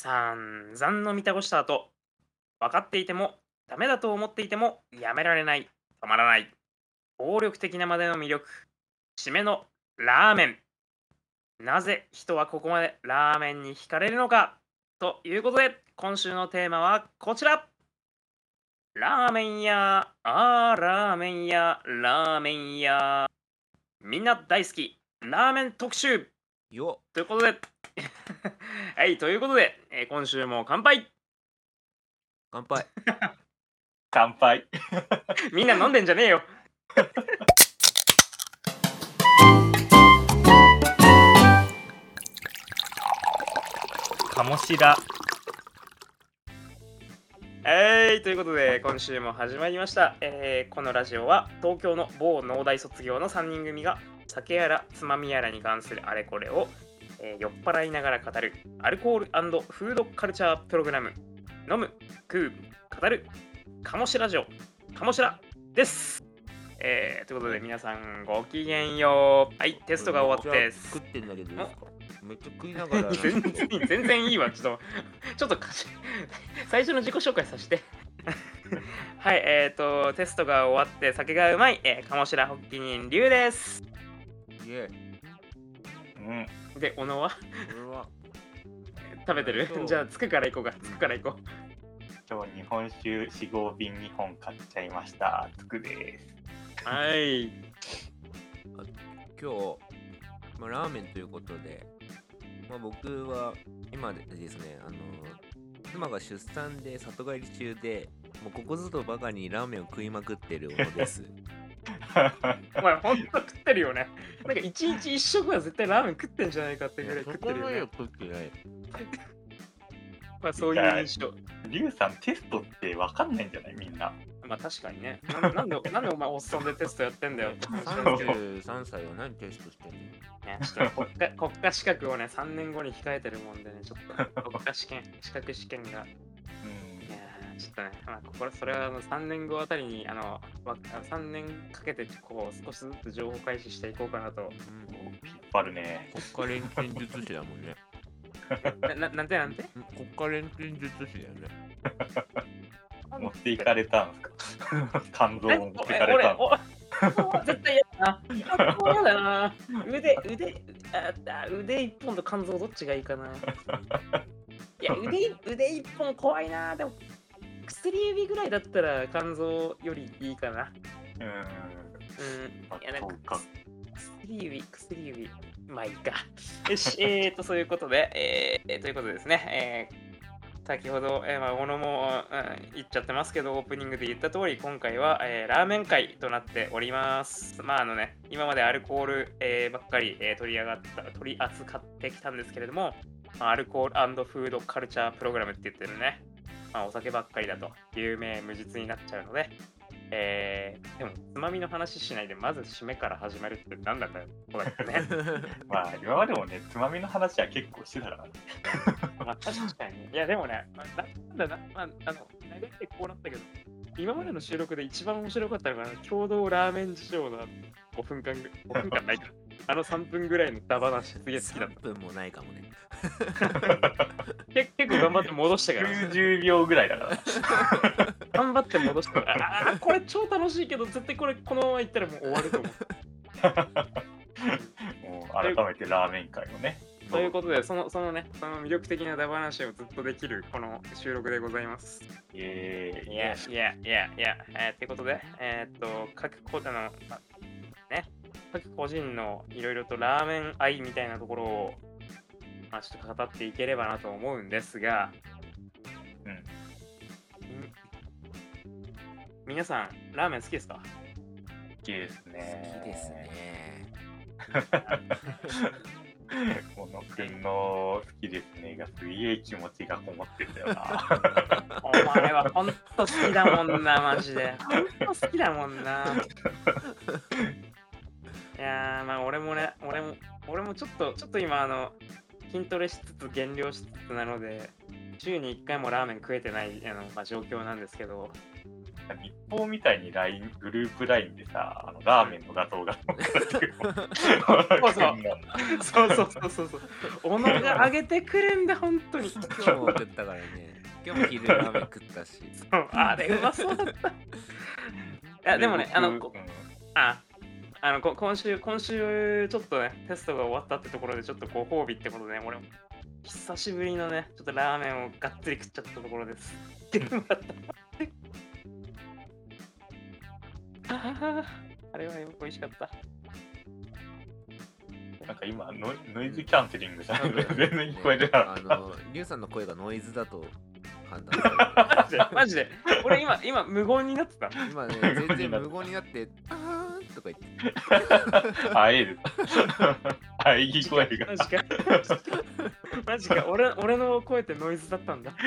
散々飲みたごした後、分かっていても、ダメだと思っていても、やめられない、止まらない、暴力的なまでの魅力、締めのラーメン。なぜ人はここまでラーメンに惹かれるのかということで、今週のテーマはこちら。ラーメン屋、あーラーメン屋、ラーメン屋。みんな大好き、ラーメン特集。よということで、はい、ということで、えー今週も乾杯乾杯乾杯。みんな飲んでんじゃねえよ鴨志田。はい、ということで、今週も始まりました。えーこのラジオは、東京の某農大卒業の3人組が、酒やらつまみやらに関するあれこれを、えー酔っ払いながら語る、アルコールフードカルチャープログラム、飲む、食う、語る、鴨志ラジオ、鴨志ラです。えーということで、皆さんごきげんよう。はい、テストが終わって食ってんだけどめっちゃ食いながら。全然いい全然いいわ。ちょっとちょっとかし 最初の自己紹介させて。はいえっ、とテストが終わって酒がうまい、えー、鴨白発起人龍ですイエうん。で小野はーこれは。食べてる？そう。じゃあつくから行こうか。つくから行こ今日日本酒4、5瓶2本買っちゃいました。つくです。うはい。今日、まあ、ラーメンということで、まあ、僕は今でですねあの妻が出産で里帰り中でもうここぞとばかりにラーメンを食いまくってる小野です お前ほんと食ってるよね。なんか一日一食は絶対ラーメン食ってんじゃないかってぐらい食ってるよね。食ってない。まあそういう印象。リュウさん、テストってわかんないんじゃない？みんな。まあ確かにね。ななんで なんでお前おっさんでテストやってんだよって話なんですけど。33歳は何テストしてんの？ね、ちょっと国家国家資格をね、3年後に控えてるもんでね、ちょっと国家試験、資格試験が、ちょっとね、まあ、これそれはあの3年後あたりに、あの、わ3年かけて、こう、少しずつ情報開示していこうかなと。うん引っ張るね。国家錬金術師だもんね なななんてなんて？うん国家錬金術師だよね 持っていかれたんすか？肝臓持っていかれ俺たん絶対嫌だな。嫌だな。腕、腕、ああ腕一本と肝臓どっちがいいかな。いや、腕、腕一本怖いな。でも、薬指ぐらいだったら肝臓よりいいかな。うん。うん。あいや、なんか。薬指、薬指。まあいいか。よし、えーと、そういうことで、えー、ということでですね、えー先ほど、えーまあ、小野も、うん言っちゃってますけど、オープニングで言った通り、今回は、えーラーメン会となっております。まあ、あのね、今までアルコール、えーばっかり、えー取り上がった、取り扱ってきたんですけれども、まあアルコールフードカルチャープログラムって言ってるね、まあ、お酒ばっかりだと、有名無実になっちゃうので、えーでも、つまみの話しないで、まず締めから始まるってなんだかよ、こうだったね。まあ、今までもね、つまみの話は結構してたからね。まあ、確かに。いや、でもね、まあ、なんだな、まあ、あの、流れてこうなったけど、今までの収録で一番面白かったのが、共同ラーメン事情の5分間ぐ、5分間ないか。あの3分ぐらいのダバなし、すげえ好きだっ3分もないかもね 結構頑張って戻したから、90秒ぐらいだから。頑張って戻したから、あーこれ超楽しいけど、絶対これこのままいったらもう終わると思う。もう改めてラーメン会をね。ということで、そのそのね、その魅力的なダバなしをずっとできるこの収録でございます。イエーイいやいやいやいや、えー、ってことで、えーっと、各個あの、まね、各個人のいろいろとラーメン愛みたいなところを、まあ、ちょっと語っていければなと思うんですが、うんん皆さん、ラーメン好きですか？好きですね。好きですね このくんの好きですねがすげえ気持ちがこもってんだよな。お前はほんと好きだもんな、マジで。ほんと好きだもんな。いやー、まあ俺もね、俺も、俺もちょっと、ちょっと今、あの、筋トレしつつ減量しつつなので、週に1回もラーメン食えてないあの、まあ、状況なんですけど、さ日報みたいに LINE グループ LINE でさあのラーメンの画像がそうそうそうそうそう。小野が上げてくれんだ、本当に。今日も食ったからね今日も昼ラーメン食ったしそうあれ、うまそうだった。いや、でもね、あの、こうんあ、あの、こ今週、今週、ちょっとね、テストが終わったってところで、ちょっとご褒美ってことで、ね、俺も、久しぶりのね、ちょっとラーメンをがっつり食っちゃったところです。あ あれは美味しかった。なんか今ノイノイズキャンセリングじゃない？全然聞こえてなかあった。のリュウさんの声がノイズだと判断され マジで、マジで俺今、今、無言になってた。る今ね全然無言になって「あーん」とか言ってあえる。あえぎ声がマ。ジか。マジか。俺俺の声ってノイズだったんだ。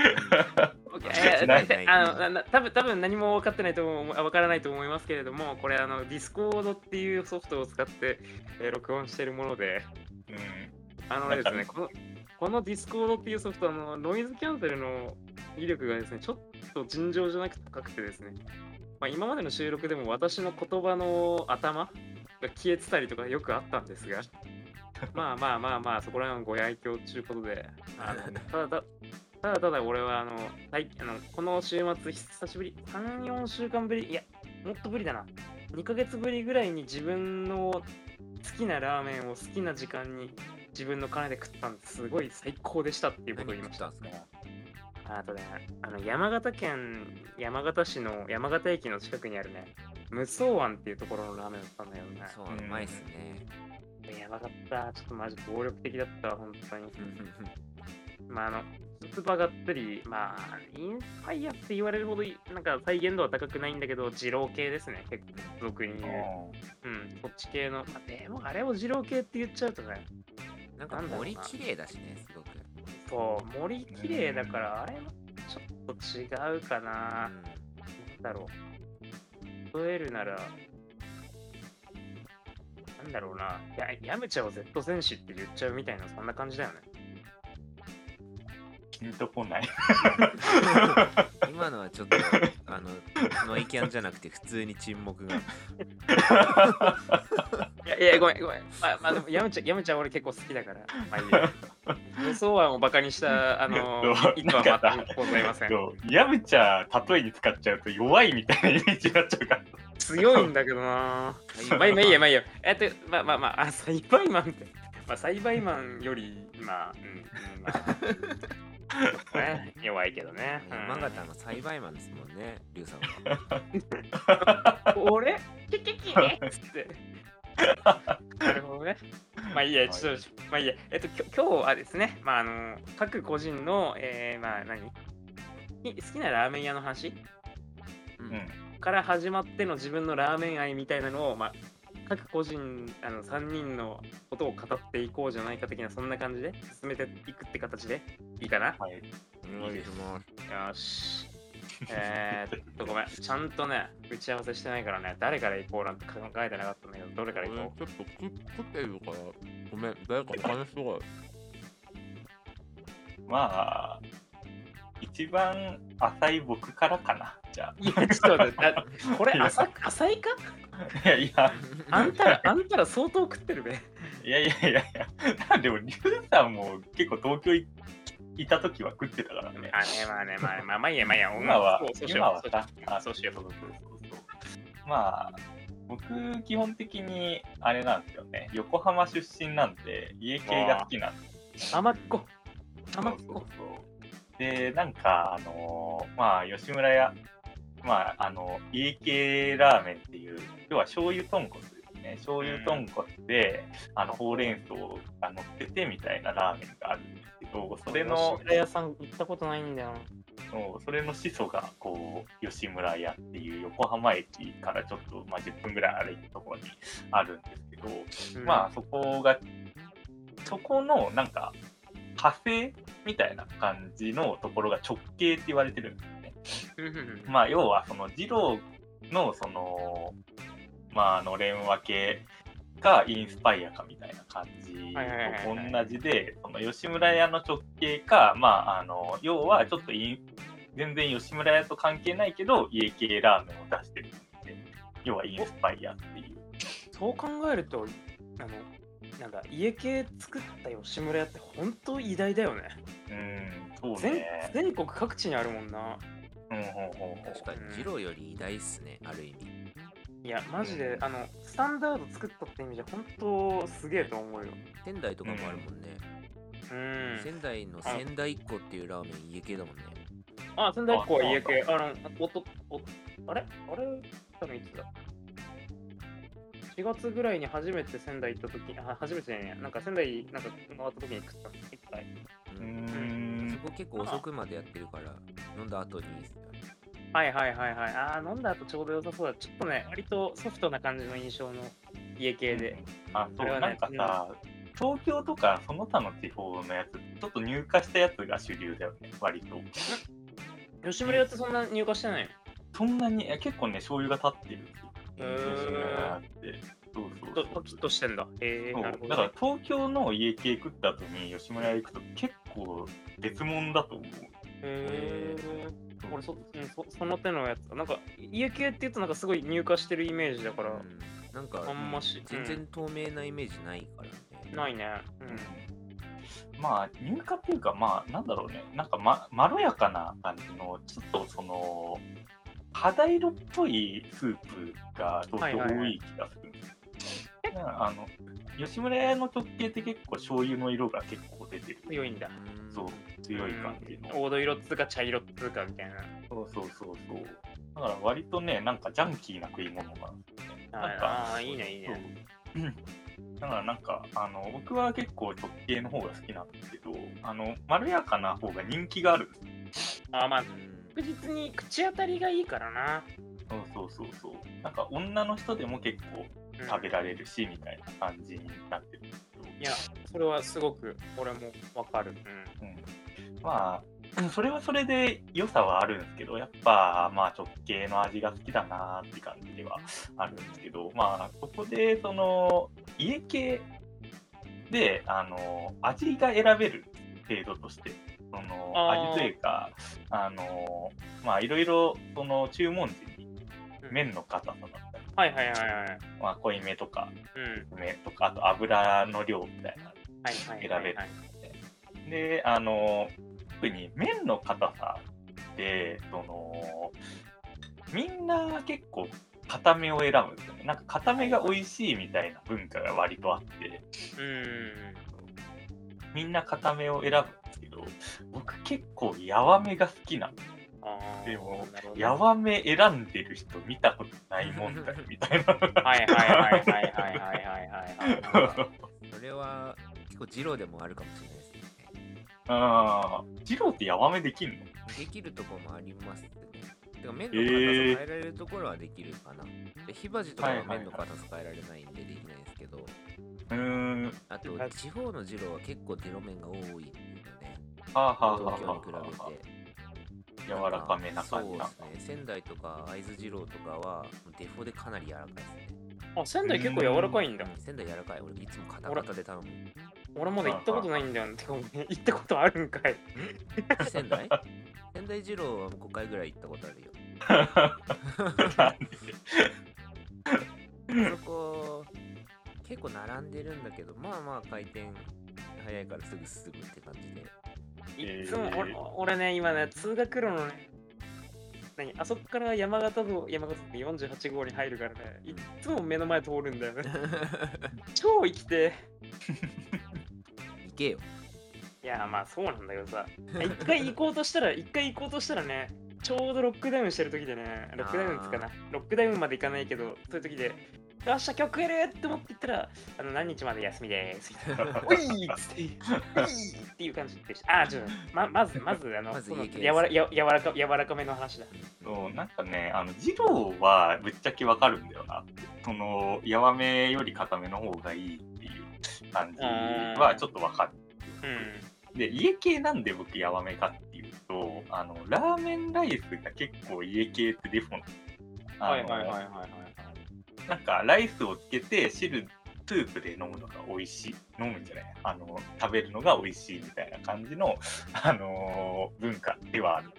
えーないであのなな多分多分何も分かってないと思うあ分からないと思いますけれども、これあのディスコードっていうソフトを使って、えー録音しているもので、うんあのですね、このこのディスコードっていうソフトはあのノイズキャンセルの威力がですね、ちょっと尋常じゃなく高くてですね、まあ、今までの収録でも私の言葉の頭が消えてたりとかよくあったんですが、まあまあまあまあ、そこら辺はご愛嬌ということで、あのただたただただ俺はあの最あのこの週末久しぶり、3、4週間ぶり、いや、もっとぶりだな。2ヶ月ぶりぐらいに自分の好きなラーメンを好きな時間に自分の金で食ったんですごい最高でしたっていうことを言いましたあとね、あの山形県山形市の山形駅の近くにあるね、無双湾っていうところのラーメンだったんだよね。そううまいっすねやばかった。ちょっとマジ暴力的だったわ、本当に。まあ、あの、つばがっつり、まあ、インスパイアって言われるほどい、なんか再現度は高くないんだけど、二郎系ですね、結構、俗に言う。うん、そっち系の。まあ、でも、あれを二郎系って言っちゃうとね、なんか森綺麗だしねすごくそう、森綺麗だから、あれはちょっと違うかな。なんだろう。例えるなら、なんだろうな。や、ヤムチャを Z 戦士って言っちゃうみたいな、そんな感じだよね。ピンとこない。今のはちょっとあのノイキャンじゃなくて普通に沈黙が いや、いや、ごめん、ごめん。まあ、まあ、でも、ヤムチャ、ヤムチャ俺結構好きだから。まあいいや。予想案をバカにした、あの意図は全くございません。そうヤムチャ例えに使っちゃうと弱いみたいなイメージになっちゃうから。強いんだけどな。まあ、まあいいや、まあいいや。えっと、まあまあまあ、あ、栽培マンって。まあ、栽培マンより、まあ、うん、うん、まあ、ね、弱いけどね。山形の栽培マンですもんねリュウさんはうん、俺？キキキねっつって。なるほどね。まあいいや、ちょっと、まあいいや。えっと、きょ今日はですね、まああの、各個人の、えー、まあ何？い好きなラーメン屋の話？ううんん。から始まっての自分のラーメン愛みたいなのを、まあ、各個人あの3人のことを語っていこうじゃないか的なそんな感じで進めていくって形でいいかな？はい。お願いします。よ。し。えー、っとごめん。ちゃんとね打ち合わせしてないからね誰から行こうなんて考えてなかったんだけどどれから行こちょっと食ってるからごめん。誰か話しとかまあ、一番浅い僕からかな。じゃういやちょっと待って。だこれ浅浅いか？あ。いやいや、あんたらあんたら相当食ってるべ。いやいやいやいや。でも、リュウさんも結構東京いいた時は食ってたからね。あねまあねまあまあまあいいやまあいいや今は今はそうさあそうしようそうそうそうそう。まあ僕基本的にあれなんですよね。横浜出身なんで家系が好きなんで。す甘っこ。そう甘っこそう。そうでなんかあのーまあ吉村屋まああの家系ラーメンっていう要は醤油豚骨ですね。醤油豚骨であのほうれん草が乗っててみたいなラーメンがあるんですけどそれの吉村屋さん行ったことないんだよそうそれの始祖がこう吉村屋っていう横浜駅からちょっと、まあ、10分ぐらい歩いたところにあるんですけど、まあそこがそこのなんか派生みたいな感じのところが直系って言われてるんですまあ要はその二郎のそのまああの連分けかインスパイアかみたいな感じと同じでその吉村屋の直系かまああの要はちょっとイン全然吉村屋と関係ないけど、家系ラーメンを出してるん。で、要はインスパイアっていう。そう考えると、あの、なん。だ、家系作った吉村屋って本当偉大だよね。うん、そう全ね。全国各地にあるもん。な。確かに二郎より偉大っすねある意味いや、マジで、あの、スタンダード作ったって意味じゃ、本当すげえと思うよ。仙台とかもあるもんね、うん。仙台の仙台っ子っていうラーメン家系だもんねあ、仙台っ子は家系。あの、おと、お、あれ？あれ？多分いつだ ?4 月ぐらいに初めて仙台行った時あ、初めてね、なんか仙台なんか回った時に食った。一回。ううんんそこ結構遅くまでやってるから飲んだ後にいいっすよねはいはいはいはい。ああ、飲んだ後ちょうど良さそうだ。ちょっとね、割とソフトな感じの印象の家系で。あ、そう、あれはねなんかさ、東京とかその他の地方のやつ、ちょっと入荷したやつが主流だよね、割と。吉村屋ってそんな入荷してないの？そんなに、え結構ね、醤油が立ってるんですよ。へー吉村屋って。そうそうとそうパキッとしてんだ。へえそうなるほど、だから東京の家系食った後に吉村屋行くと結構別物だと思う。へえ俺そうんそ、その手のやつ。なんか、家系って言うとなんかすごい入荷してるイメージだから、うんなんかあんまし、全然透明なイメージないからね、うんないね。うん。まあ入荷っていうかまあなんだろうねなんか、ま、まろやかな感じのちょっとその肌色っぽいスープが東京多い気がするんですよ。あの吉村屋の直系って結構醤油の色が結構出てる強いんだ。うんそう強い感じの。黄土色っつうか茶色っつうかみたいな。そうそうそうそう。だから割とね、なんかジャンキーな食い物が。なんかああ、いいね、いいね。だからなんか、あの、僕は結構直系の方が好きなんですけど、あの、まろやかな方が人気があるああ、まあう、ん確実に口当たりがいいからな。そうそうそうそう。なんか女の人でも結構うん食べられるし、みたいな感じになってるんですけど。いや、それはすごく俺もわかる。うん。うん、まあ、それはそれで良さはあるんですけど、やっぱ、まあ、直系の味が好きだなって感じではあるんですけど、まあ、そこで、その、家系で、あの、味が選べる程度として、その、味というか、あの、まあ、いろいろ、その、注文時に、麺の硬さだったり、はいはいはいはい。まあ、濃いめとか、うん。梅とか、あと油の量みたいなはいはいはい、はい。で、あの、特に麺の硬さで、その、みんな結構硬めを選ぶんですよね。なんか硬めが美味しいみたいな文化が割とあって、うん。みんな硬めを選ぶど、僕結構やわめが好きなの。あーでもなるほどやわめ選んでる人見たことないもんだよみたいな。はいはいはいはいはいはいはいはいはい。それは結構二郎でもあるかもしれないですねああ、ジローってやわめできんのできるとこもありますねてか麺の硬さ変えられるところはできるかな、で火鉢とかは麺の硬さ変えられないんでできないんですけど、うーん。あと地方の二郎は結構デロ麺が多いんではあはあはあ東京に比べて柔らかめな感じなそうですね。仙台とか会津二郎とかはデフォでかなり柔らかいですね。あ、仙台結構柔らかいんだ。うん仙台柔らかい。俺いつもカタカタで頼む俺まだ行ったことないんだよ。てか、行ったことあるんかい。仙台？仙台二郎は5回ぐらい行ったことあるよ。そこ結構並んでるんだけどまあまあ回転早いからすぐすぐって感じでいつも俺俺ね、今ね、通学路のね、何あそこから山形道、山形道48号に入るからね、いっつも目の前通るんだよね。超生きて行けよ。いや、まあそうなんだけどさ、一回行こうとしたら、一回行こうとしたらね、ちょうどロックダウンしてる時でね、ロックダウンっつうかな、ロックダウンまで行かないけど、そういう時で、よっしゃ、曲やるって思って言ったら、あの何日まで休みでーす。みたいな おいっつって、おいっていう感じでした。あ、ちょっと、ままず、まず、あの、まずやわらや柔らか柔らかめの話だ。そうなんかね、あの、二郎はぶっちゃけわかるんだよな。その、やわめより固めの方がいいっていう感じはちょっとわかる。うん。で、家系なんで僕やわめかっていうと、あの、ラーメンライスが結構家系ってデフォなの。あのはいはいはいはいはい。なんか、ライスをつけて汁、スープで飲むのが美味しい。飲むんじゃないあの、食べるのが美味しいみたいな感じの、あのー文化ではある。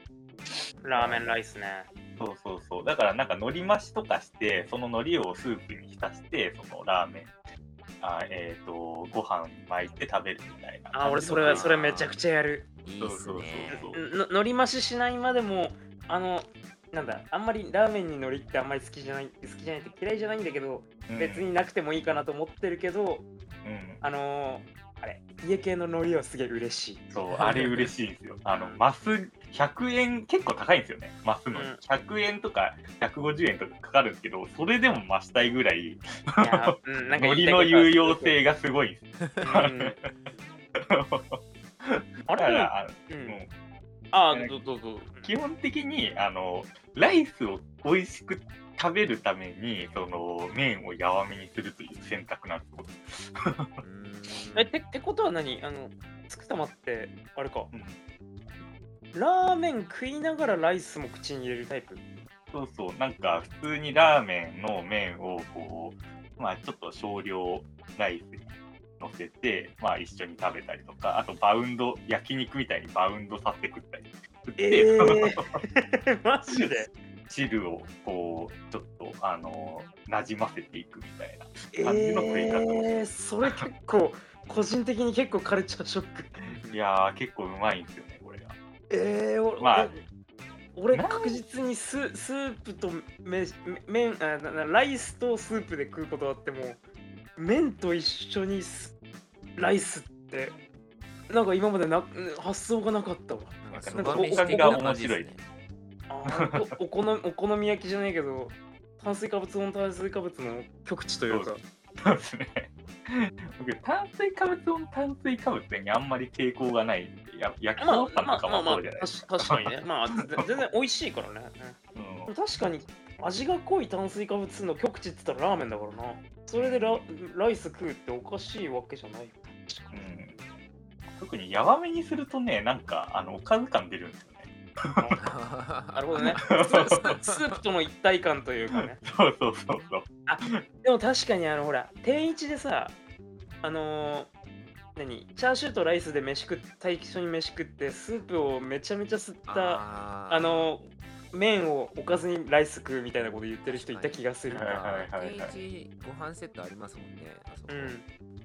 ラーメンライスね。そうそうそう。だからなんか海苔増しとかして、その海苔をスープに浸して、そのラーメン、あえっ、と、ご飯巻いて食べるみたいな。あ、俺それ、それめちゃくちゃやる。いいっすそうそうねそうののり増ししないまでも、あの、なんだ、あんまりラーメンに海苔ってあんまり好きじゃない、好きじゃないって嫌いじゃないんだけど、うん別になくてもいいかなと思ってるけど、うん。あのーあれ、家系の海苔はすげえ嬉しい。そう、あれ嬉しいんですよ。あの、マス100円、結構高いんですよね。マスの。うん100円とか150円とかかかるんですけど、それでも増したいぐらい、いや、うん、なんか海苔の有用性がすごいんですよ。うん あれだから、あうんもうあー、どうどうぞ。基本的にあのライスを美味しく食べるためにその麺をやわめにするという選択なんですえ、てってことは何？あの、つくたまって、あれか、うん。ラーメン食いながらライスも口に入れるタイプ？そうそう。なんか普通にラーメンの麺をこうまあちょっと少量ライスに乗せてまあ一緒に食べたりとかあとバウンド焼肉みたいにバウンドさせて食ったり食って、えー、マジで？汁をこうちょっとあのなじませていくみたいなえ感じの食い方をー、それ結構、個人的に結構カルチャーショック。いやー結構うまいんですよねこれが。えー、俺、まあ俺な確実にススープとめ麺あななライスとスープで食うことあっても麺と一緒にスライスってなんか今までな発想がなかったわなんかなんかそば飯的おな感じですねあーおお好みお好み焼きじゃないけど炭水化物オン炭水化物の極地というかそうですね。僕、炭水化物オン炭水化物にあんまり抵抗がないんで、や焼きまあそばとかまあまあまあもそうじゃないです確確かにねまあ全然美味しいからね、か。うん確かに味が濃い炭水化物の極地って言ったらラーメンだからな。それでラライス食うっておかしいわけじゃないよ。うん。うん特にやわめにするとね、なんか、あの、おかず感出るんですよね。なるほどね。ス スープとの一体感というかね。そうそうそうそう。でも確かにあのほら天一でさあのー何チャーシューとライスで飯食った一緒に飯食ってスープをめちゃめちゃ吸ったあの麺をおかずにライス食うみたいなこと言ってる人いた気がする、はいはいはいはい。定一ご飯セットありますもんねあそこ。うん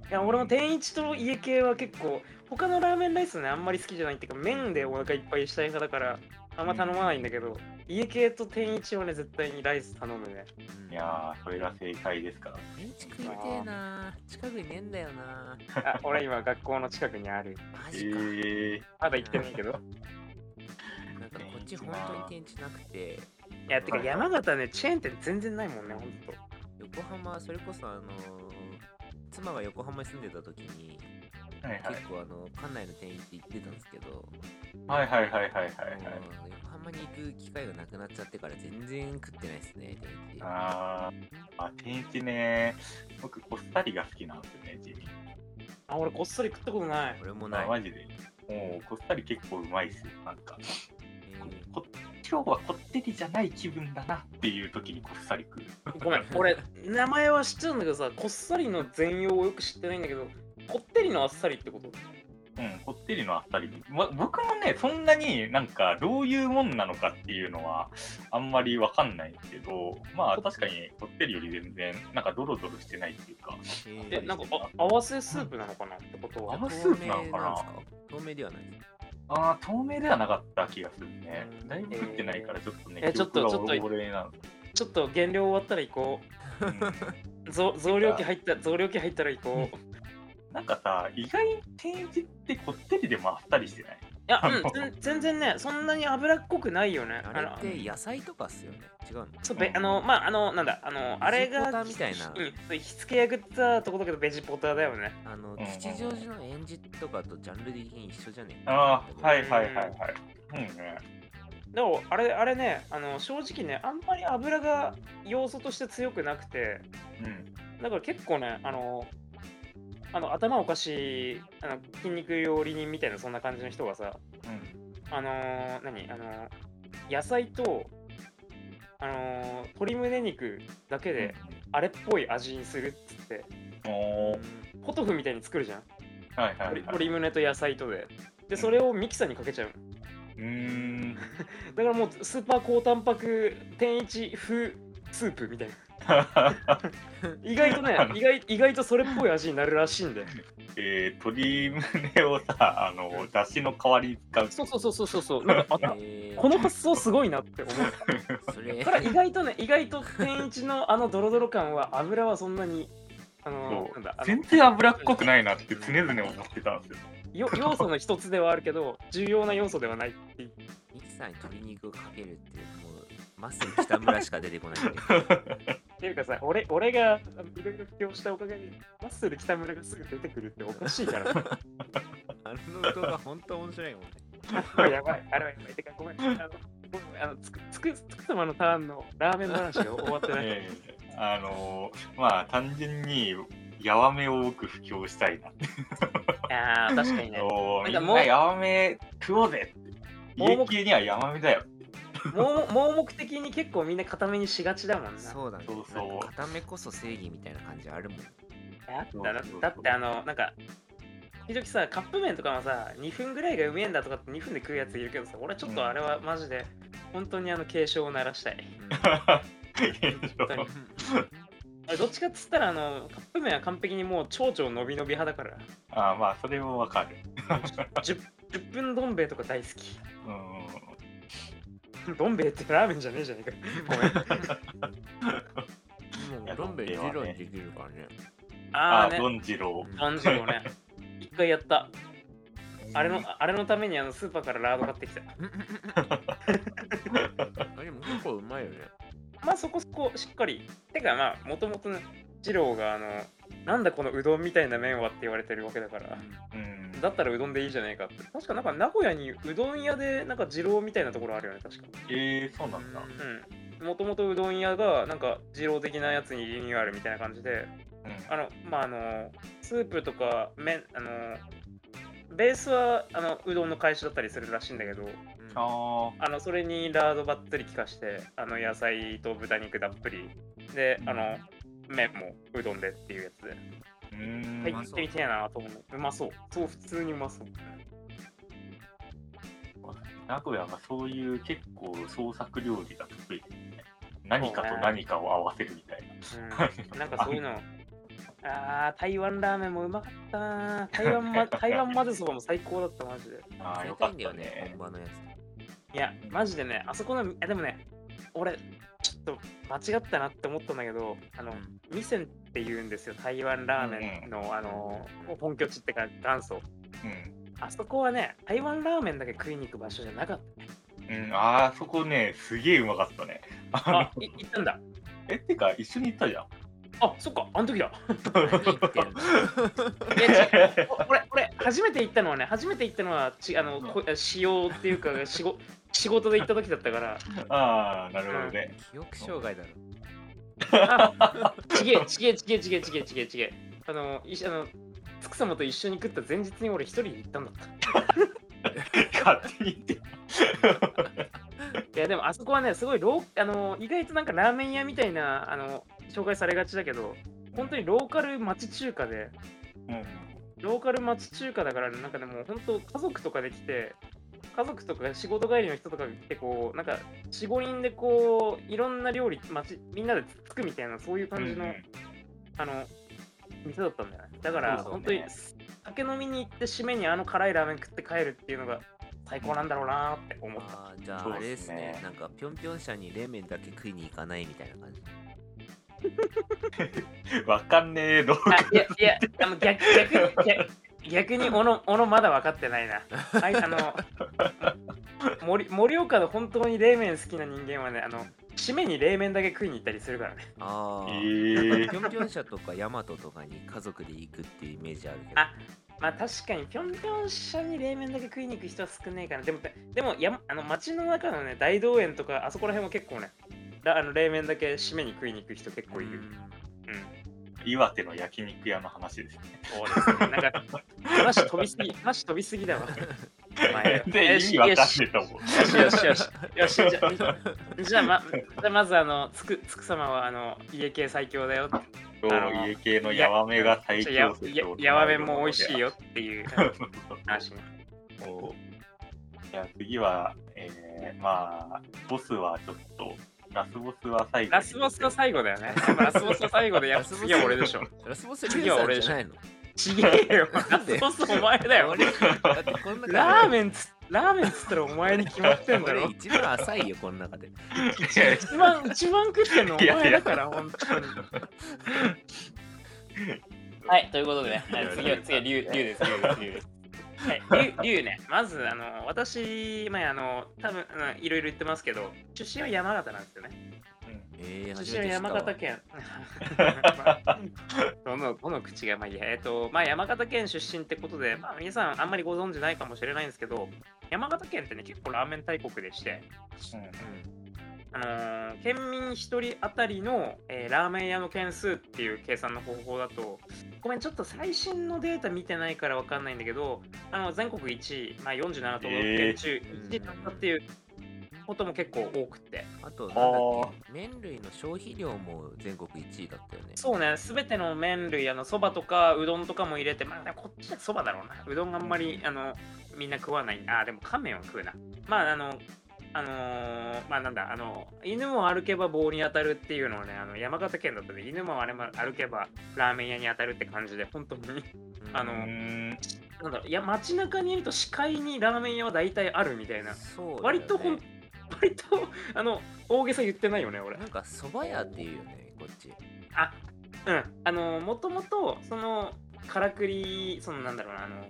いや俺も天一と家系は結構他のラーメンライスねあんまり好きじゃないっていうか麺でお腹いっぱいしたい派だからあんま頼まないんだけど、家系と天一はね絶対にライス頼むね。うんいやー、それが正解ですから。定一食いてえな近くにねえんだよなあ俺今学校の近くにある。マジか、えまだ行ってないけどち本当に天一なくていやてか山形ねチェーン店全然ないもんねほんと横浜それこそあの妻が横浜に住んでた時にー、はいはい。結構あの館内の天一行ってたんですけど、はいはいはいはいはいはい。横浜に行く機会がなくなっちゃってから全然食ってないですね天一あーあ、天一ね、僕、こっさりが好きなんですよね、地味に。あ俺こっそり食ったことない俺もない、あマジで。もう、こっさり結構うまいっすよ。なんか、えーこ今日はこってりじゃない気分だなっていう時にこっさり食う。ごめん俺名前は知ってるんだけどさこっそりの全容をよく知ってないんだけどこってりのあっさりってこと？うん、こってりのあっさり。ま、僕もね、そんなになんかどういうもんなのかっていうのはあんまりわかんないけど、まあ確かにこってりより全然なんかドロドロしてないっていうか、えなんかあ合わせスープなのかなってことは？合わせスープなのかな？透明ではないああ、透明ではなかった気がするね。だいぶ食ってないからちょっとね、えーちょっとちょっとちょっと減量終わったら行こう。ん。う増増量期入った増量期入ったら行こう。いなんかさ、意外に天一ってこってりでもあっさりしてない？やうん全全然ねそんなに脂っこくないよね。あれのって野菜とかっすよね。違うの？そうべあのまああのなんだあのあれがみたいな。うんそう火付け役ってたとこだけどベジポタだよね。あのん。吉祥寺のエンジとかとジャンル的に一緒じゃね？えああ、はいはいはいはい。うんね。でもあれあれねあの正直ねあんまり油が要素として強くなくて。うん。だから結構ねあのあの頭おかしいあの筋肉料理人みたいなそんな感じの人がさうん。あのー何あのー野菜とあのー鶏胸肉だけであれっぽい味にするっつっておーポトフみたいに作るじゃんはいはいはい。鶏鶏胸と野菜とででそれをミキサーにかけちゃううーん。だからもうスーパー高タンパク天一風スープみたいな。意外とね、意外意外とそれっぽい味になるらしいんで。えー、鶏胸をさ、あの、だしの代わりに使う。そうそうそうそうそう。なんか あえーこの発想すごいなって思う。それだから意外とね、意外と天一のあのドロドロ感は油はそんなに、あのそなんだ全然脂っこくないなって常々思ってたんですよ。よ要素の一つではあるけど、重要な要素ではないっていう。ミキサーに鶏肉をかけるってもうマッスル北村しか出てこない っていうかさ、俺俺があのいろいろ布教したおかげで、マッスル北村がすぐ出てくるっておかしいから。あの動画本当面白いもんね やばい、あれはやばい。てか、ごめん。あの、ごめんあのつくつくつく様のターンのラーメン話が終わってない。えーあのまあ単純にヤワメを僕布教したいな。ああ、確かにね。みなんかもうんなヤワメ食おうぜって。家系にはヤマメだよ。もう盲目的に結構みんな固めにしがちだもんな。そうだねそうそう固めこそ正義みたいな感じあるもんあったなだってあの、なんか、時々さ、カップ麺とかもさ、2分ぐらいがうめえんだとかって2分で食うやついるけどさ、俺はちょっとあれはマジで、本当にあの警鐘を鳴らしたい。当にあれどっちかっつったら、あの、カップ麺は完璧にもう超々伸び伸び派だから、あーまあそれもわかる。10, 10分どん兵衛とか大好き。うん。どん兵衛ってラーメンじゃねえじゃねえか。ごめん。もうどん兵衛ゼロにできるからねああねあー、、どんじろドンジローね。一回やった。あれの、あれのためにあのスーパーからラード買ってきた。あれも結構うまいよねまあそこそこしっかり。てかまあもともとね、二郎があの、なんだこのうどんみたいな麺はって言われてるわけだから、うん。だったらうどんでいいじゃねえかって。確かなんか名古屋にうどん屋でなんか二郎みたいなところあるよね、確か。えー、そうなんだ。うん。もともとうどん屋がなんか二郎的なやつにリニューアルみたいな感じで、うんあの、まああの、スープとか麺、あの、ベースはあのうどんの返しだったりするらしいんだけど、あのそれにラードばっつり効かしてあの野菜と豚肉たっぷりであの麺もうどんでっていうやつ。でーうーん。入ってみてえなと思う。うまそう。そう普通にうまそう。名古屋がそういう結構創作料理が得意ですね。何かと何かを合わせるみたいな。うん、なんかそういうの。あー台湾ラーメンもうまかったな。台湾,、ま、台湾混ぜそばも最高だったマジで。ああ、よかったね。ね。本場のやつ。いやマジでねあそこのでもね俺ちょっと間違ったなって思ったんだけどあの、ミセンって言うんですよ台湾ラーメンの、あの本拠地ってか元祖うん。あそこはね、台湾ラーメンだけ食いに行く場所じゃなかったね。うん、あーそこね、すげえうまかったね。あ行ったんだ。のえ、てか、一緒に行ったじゃん。あ、そっか、あの時だ。俺、俺、初めて行ったのはね、初めて行ったのは、ちあの、こ使用っていうか、仕事仕事で行った時だったから、ああ、なるほどね。記憶障害だろあちげえ、ちげえ、ちげえ、ちげえ、ちげえ、ちげえ、ちげえ。あの、いあの、つくさまと一緒に食った前日に俺一人で行ったんだった。勝手に言って。いや、でもあそこはね、すごいロー、あの、意外となんかラーメン屋みたいな、あの、紹介されがちだけど、本当にローカル町中華で、うん。ローカル町中華だから、なんかでも本当家族とかで来て、家族とか仕事帰りの人とかが来て、こう、なんか4、5人でこう、いろんな料理、町みんなでつくみたいな、そういう感じの、うんあの、店だったんだよね。だから、そうそう本当に酒飲みに行って締めにあの辛いラーメン食って帰るっていうのが最高なんだろうなーって思った。あーじゃああれですね。なんかぴょんぴょん社に冷麺だけ食いに行かないみたいな感じ。わかんねえ、どうあいや、いや、逆逆に逆逆に小野、小野まだ分かってないな。はい、あの、森盛岡の本当に冷麺好きな人間はね、あの、締めに冷麺だけ食いに行ったりするからね。ああ、ええぴょんぴょん社とかヤマトとかに家族で行くっていうイメージあるけどあまあ確かにぴょんぴょん社に冷麺だけ食いに行く人は少ないかな。でも、でもやあの街の中のね、大道園とか、あそこら辺も結構ね、らあの冷麺だけ締めに食いに行く人結構いる。うんうん。岩手の焼肉屋の話ですね。そうですね。なんか、話飛びすぎ、話飛びすぎだわ。全然意味わかんねえと思う。よしよしよし。よし、じゃあ、じゃあまじゃあまず、あの、つく、つく様は、あの、家系最強だよ。そう家系のヤワメが最強やややわめも美味しいよっていう 話ね。そうじゃあ次は、えね。まあ、ボスはちょっと、ラスボスは最後。ラスボスの最後だよね。ラスボスの最後で、やっぱ次は俺でしょ。ラスボス次は俺でしょじゃないのちげえよ。ラスボスお前だよ。俺だってこんなラーメンつ、ラーメンつったらお前に決まってんだろ。俺一番浅いよ、この中で。一番、一番食ってんのお前だから、本当に。はい、ということでね、はい次は、次は、竜、竜です、竜です、竜です。はい、ね、まず、あの、私、前、あの、多分あのいろいろ言ってますけど、出身は山形なんですよね。えー、初出身はめて知ったわ。山形県。どの、どの口が、まあいいや、えっと、まあ山形県出身ってことで、まあ皆さんあんまりご存知ないかもしれないんですけど、山形県ってね、結構ラーメン大国でして、あのー県民1人当たりの、えーラーメン屋の件数っていう計算の方法だと、ごめん、ちょっと最新のデータ見てないからわかんないんだけど、あの全国1位、まあ、47都道府県中1位だったっていうことも結構多くて、あと、なんだっけ、麺類の消費量も全国1位だったよね。そうね、すべての麺類、あのそばとかうどんとかも入れて、まあ、こっちはそばだろうな。うどんあんまり、あの、みんな食わない。あ、でも乾麺は食うな。まあ、あの、あのーまあなんだ、あの、犬も歩けば棒に当たるっていうのをね、あの山形県だとね、犬もあれも歩けばラーメン屋に当たるって感じで、本当に、あのうん。なんだろう、いや、街中にいると視界にラーメン屋は大体あるみたいな。ね割とほん、割と、あの、大げさ言ってないよね、俺。なんか、蕎麦屋っていうよね、こっち。あ、うん。あの、もともと、その、からくり、その、なんだろうな、あの、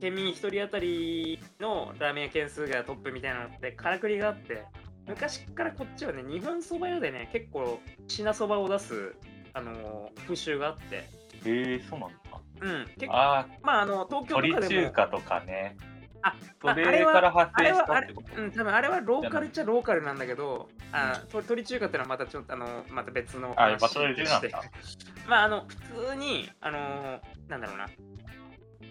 県民一人当たりのラーメン屋件数がトップみたいなのって、からくりがあって、昔からこっちはね、日本そば屋でね、結構、品そばを出す、あの、風習があって、えー、そうなんだ。うん。結構、あまあ、あの、東あ、京とか鳥でも、中華とかね。あ、そまああれから発あれはあれ生したってことうん、多分あれはローカルっちゃローカルなんだけど、あと鳥中華ってのはまたちょっとあのまた別のあ、話場所でしてだ。まああの普通にあのーなんだろうな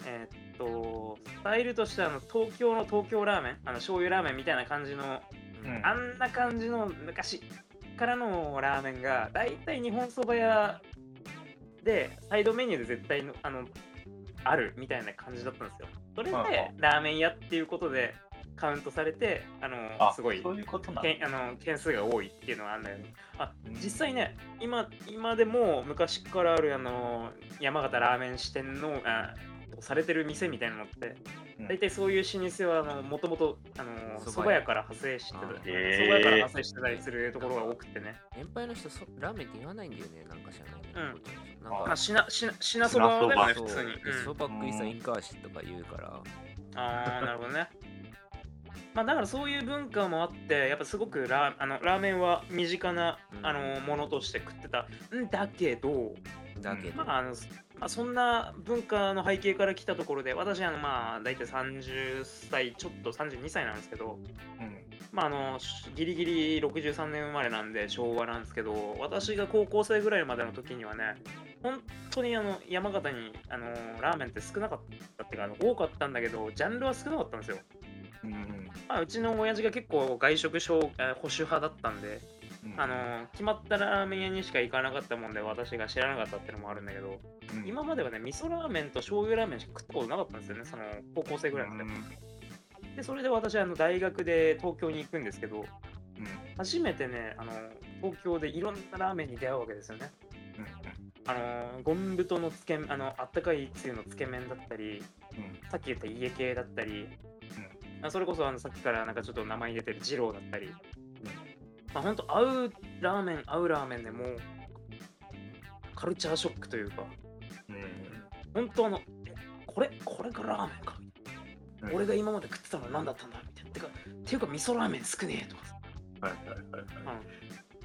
えーっとスタイルとしてはあの東京の東京ラーメンあの醤油ラーメンみたいな感じの、うん。あんな感じの昔からのラーメンがだいたい日本そば屋でサイドメニューで絶対のあのあるみたいな感じだったんですよ。それうんでラーメン屋っていうことでカウントされてあのあ、すごいそういうことなあの件数が多いっていうのはあるんだけどあうん。実際ね今今でも昔からあるあの山形ラーメン支店のあされてる店みたいなのってうん。大体そういう老舗はあのもともとあの蕎麦屋。から派生してたあー。蕎麦へー屋から派生してたりするところが多くてね。年配の人そ、ラーメンって言わないんだよね、なんか知らないけど。うん。なんまあか、品品品そばだよね品そう普通に、うん。そば食いさんイカ足とか言うから。ああ、なるほどね。まあだからそういう文化もあって、やっぱすごくラーあのラーメンは身近な、うん。あのものとして食ってた。んだけど、だけど、まああのまあ、そんな文化の背景から来たところで、私はまあ大体30歳、ちょっと32歳なんですけど、うん。まああのしギリギリ63年生まれなんで昭和なんですけど、私が高校生ぐらいまでの時にはね、本当にあの山形にあのラーメンって少なかったっていうかあの多かったんだけど、ジャンルは少なかったんですよ。うん。まあ、うちの親父が結構外食保守派だったんで、うんあのー決まったラーメン屋にしか行かなかったもんで私が知らなかったっていうのもあるんだけど、うん今まではね味噌ラーメンと醤油ラーメンしか食ったことなかったんですよねその高校生ぐらいまで、でそれで私あの大学で東京に行くんですけどうん。初めてねあの東京でいろんなラーメンに出会うわけですよねうん。あのーゴン太のつけあのあったかいつゆのつけ麺だったりうん。さっき言った家系だったり、あそれこそあのさっきからなんかちょっと名前出てる二郎だったり、まあ、ほんと合うラーメン合うラーメンでもうカルチャーショックというかうん。本当あのえこれこれがラーメンかうん。俺が今まで食ってたのは何だったんだ？みたいな。てかっていうか味噌ラーメン少ねえとかさ。はいはいはいはい。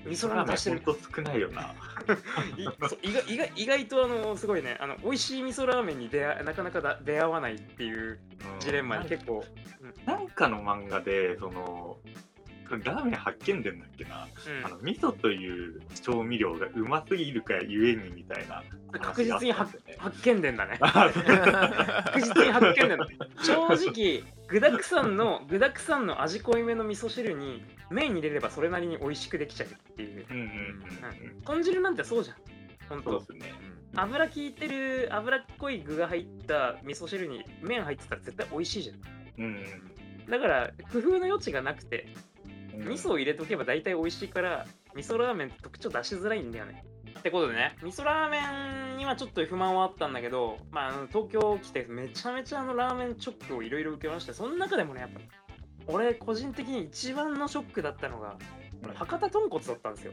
味噌ラーメンてる。ほんと少ないよな。意外意外意外とあのすごいね。あの美味しい味噌ラーメンに出会なかなかだ出会わないっていうジレンマに結構、なんかの漫画で、その、ラーメン発見伝だっけな、うん。あの味噌という調味料がうますぎるかゆえにみたいな確実に発話があったんですよね。発見伝だね。確実に発見伝だ正直具だくさんの具だくさんの味濃いめの味噌汁に麺入れればそれなりに美味しくできちゃうっていう。うんうんうんうん。豚汁なんてそうじゃん。本当そうですね。油効いてる脂っこい具が入った味噌汁に麺入ってたら絶対美味しいじゃん。うんうん。だから工夫の余地がなくてうん味噌を入れとけば大体美味しいから味噌ラーメンって特徴出しづらいんだよね。ってことでね味噌ラーメンにはちょっと不満はあったんだけど、まあ東京来てめちゃめちゃあのラーメンショックをいろいろ受けましてその中でもねやっぱ俺個人的に一番のショックだったのが博多豚骨だったんですよ。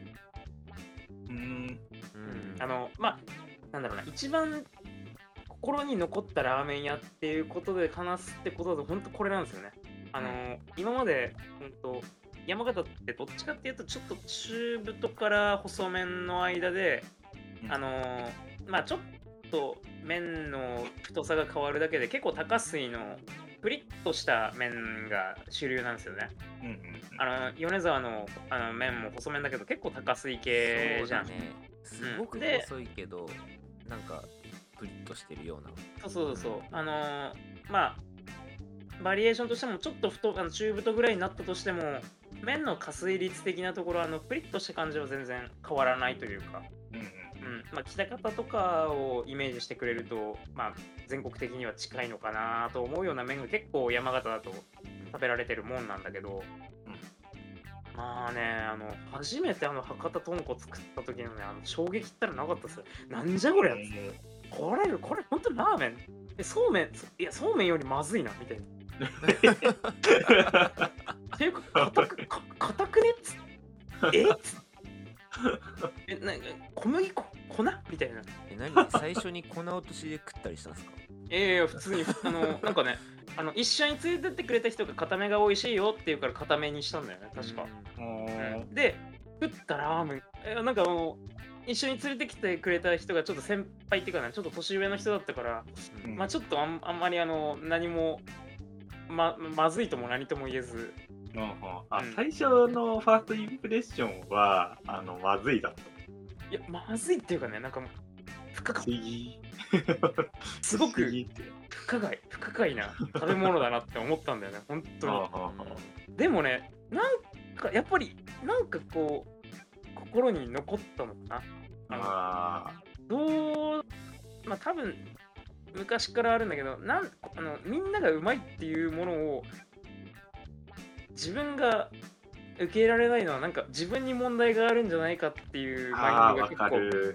うん。うん。あのまあなんだろうな一番心に残ったラーメン屋っていうことで話すってことだと本当これなんですよね。あの、今まで、うん、と山形ってどっちかっていうとちょっと中太から細麺の間で、うん。あのまあちょっと麺の太さが変わるだけで結構高水のプリッとした麺が主流なんですよね。うんうんあの米沢のあの麺も細麺だけど結構高水系じゃん。ね。すごくで細いけど、なんかプリッとしてるような。そうそうそう。あのーまあ、バリエーションとしてもちょっと太あの中太ぐらいになったとしても、麺の加水率的なところ、あのプリッとした感じは全然変わらないというか、うんうん。うん。まあ、北方とかをイメージしてくれると、まあ、全国的には近いのかなと思うような麺が結構山形だと食べられてるもんなんだけど、まあね、あの初めてあの博多豚骨食った時のね、あの衝撃ったらなかったですよ。なんじゃこりゃっつ。これ、これ、本当ラーメン。え、そうめん、いや、そうめんよりまずいな、みたいな。っていうか、硬く、か硬くねっつえっえ、な小麦粉、粉みたいな。え何最初に粉落としで食ったりしたんですか？ええ普通に、あの、なんかね、あの一緒に連れてってくれた人が固めが美味しいよって言うから固めにしたんだよね、確か。うん。で、食ったラーメン、えなんかもう、一緒に連れてきてくれた人がちょっと先輩っていうかな、ちょっと年上の人だったから、うん。まあちょっとあんあんまりあの何もままずいとも何とも言えず。うんうん。あうん。最初のファーストインプレッションはあのまずいだった。いやまずいっていうかねなんか可不思議。すごく不可解。不可解な食べ物だなって思ったんだよね本当に。でもねなんかやっぱりなんかこう心に残ったのかな。あのあどうまあ多分昔からあるんだけどなんあのみんながうまいっていうものを自分が受け入れられないのはなんか自分に問題があるんじゃないかっていうマインドが結構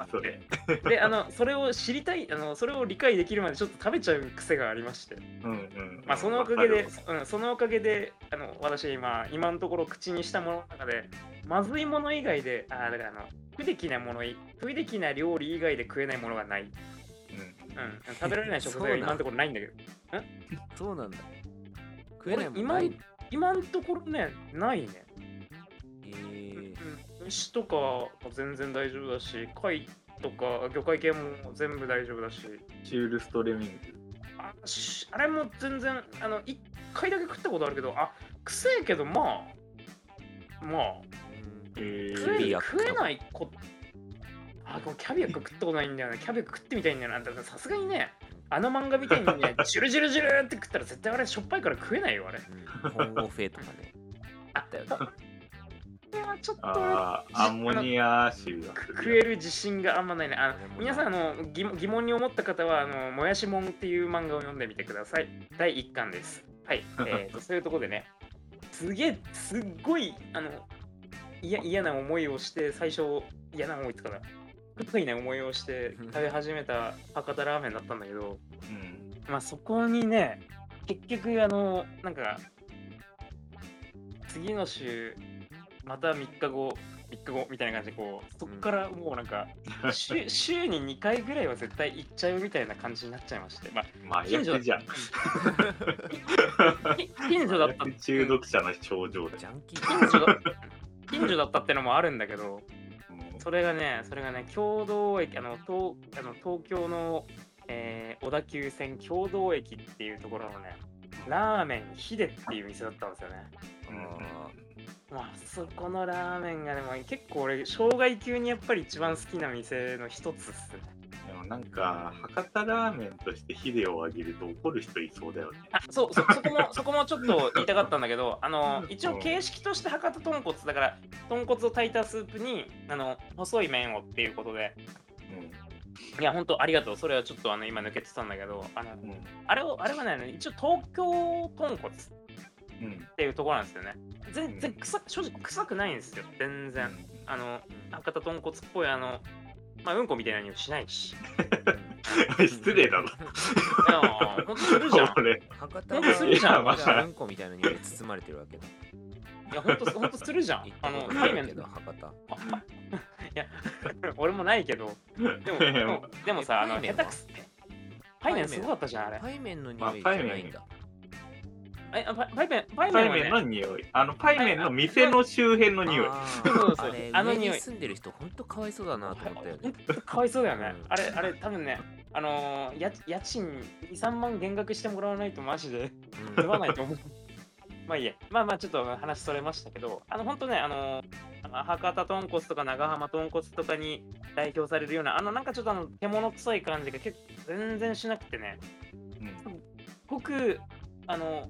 あって。であのそれを知りたいあのそれを理解できるまでちょっと食べちゃう癖がありまして。うんうん。まあそのおかげでうん、そのおかげであの私今今のところ口にしたものの中でまずいもの以外であーだからあの不出来なものい不出来な料理以外で食えないものがない、うん、うん食べられない食材は今のところないんだけど。そうなんだ。食えないもん今ない。今のところねないね、えー。うん、牛とかも全然大丈夫だし貝とか魚介系も全部大丈夫だし。シュールストレミング。あしあれも全然あの1回だけ食ったことあるけどあくせえけどまあまあ。うん。え食え食えないこあこれキャビア食ったことないんだよねキャビア食ってみたいんだよな。さすがにねあの漫画みたいにね ジュルジュルジュルって食ったら絶対あれしょっぱいから食えないよあれ。うん本郷フェイとかね。あったよね。これはちょっとアンモニア臭が。食える自信があんまないね。あの皆さんあの疑問疑問に思った方はあのもやしもんっていう漫画を読んでみてください。第1巻です。はい。えー、と そういうところでねすげえすっごいあの嫌嫌な思いをして最初嫌な思いつかな不快な思いをして食べ始めた博多ラーメンだったんだけどうん。まあそこにね結局あのなんか次の週また3日後3日後みたいな感じでこうそこからもうなんか、週 週に2回ぐらいは絶対行っちゃうみたいな感じになっちゃいましてまあまあ、やつじゃん。き近所だった 中毒者の症状で。近所だ近所だったってのもあるんだけどうんそれがねそれがね共同駅あの東あの東京の、えー小田急線共同駅っていうところのねラーメンヒデっていう店だったんですよね。あまあそこのラーメンがねもう結構俺生涯級にやっぱり一番好きな店の一つっすねでもなんか、博多ラーメンとしてヒデをあげると怒る人いそうだよね。あそうそ そこもそこもちょっと言いたかったんだけどあの一応形式として博多豚骨だから豚骨を炊いたスープにあの細い麺をっていうことでいや本当ありがとうそれはちょっとあの今抜けてたんだけどあのうん。うん。あれをあれはね一応東京豚骨うん。っていうところなんですよね。全然臭正直臭くないんですよ、全然。あの、博多豚骨っぽいあの、まあ、うんこみたいな匂いしないし。失礼だろ。いや、ほんとするじゃん。俺、博多ほんとするじゃんまだうんこみたいな匂いで包まれてるわけだ。いや、ほんと、ほんとするじゃんあの、ないけど、博多。いや、俺もないけど、でも、でもでもさ、あの、下手くすって。パイ麺すごかったじゃん、あれ。パイ麺の匂いじゃないんだ。えあパイパイ麺、パイパイ麺麺はね、の匂い？あの、パイ麺の店の周辺の匂い。あそうそうそうーあの匂い住んでる人、ほんとかわいそうだなと思ったよね。ほんとかわいそうだよねう。んあれ、あれ、多分ね、あのー、家家賃2、3万減額してもらわないとマジでうん 済まないと思う。まあいいや、まあまあちょっと話それましたけど、あの本当ね、あのーあの博多豚骨とか長浜豚骨とかに代表されるような、あのなんかちょっとあの獣臭い感じが結構全然しなくてね、うんごく、あの、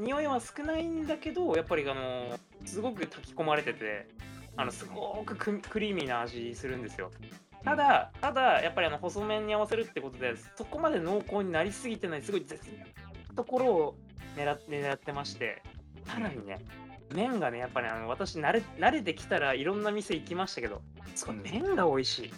匂いは少ないんだけど、やっぱりあの、すごく炊き込まれてて、あのすごくククリーミーな味するんですよ。ただ、ただ、やっぱりあの細麺に合わせるってことで、そこまで濃厚になりすぎてない、すごい絶妙なところを狙って狙ってまして、さらにね、麺がね、やっぱりあの私慣れ、慣れてきたらいろんな店行きましたけど、すごい麺が美味しい。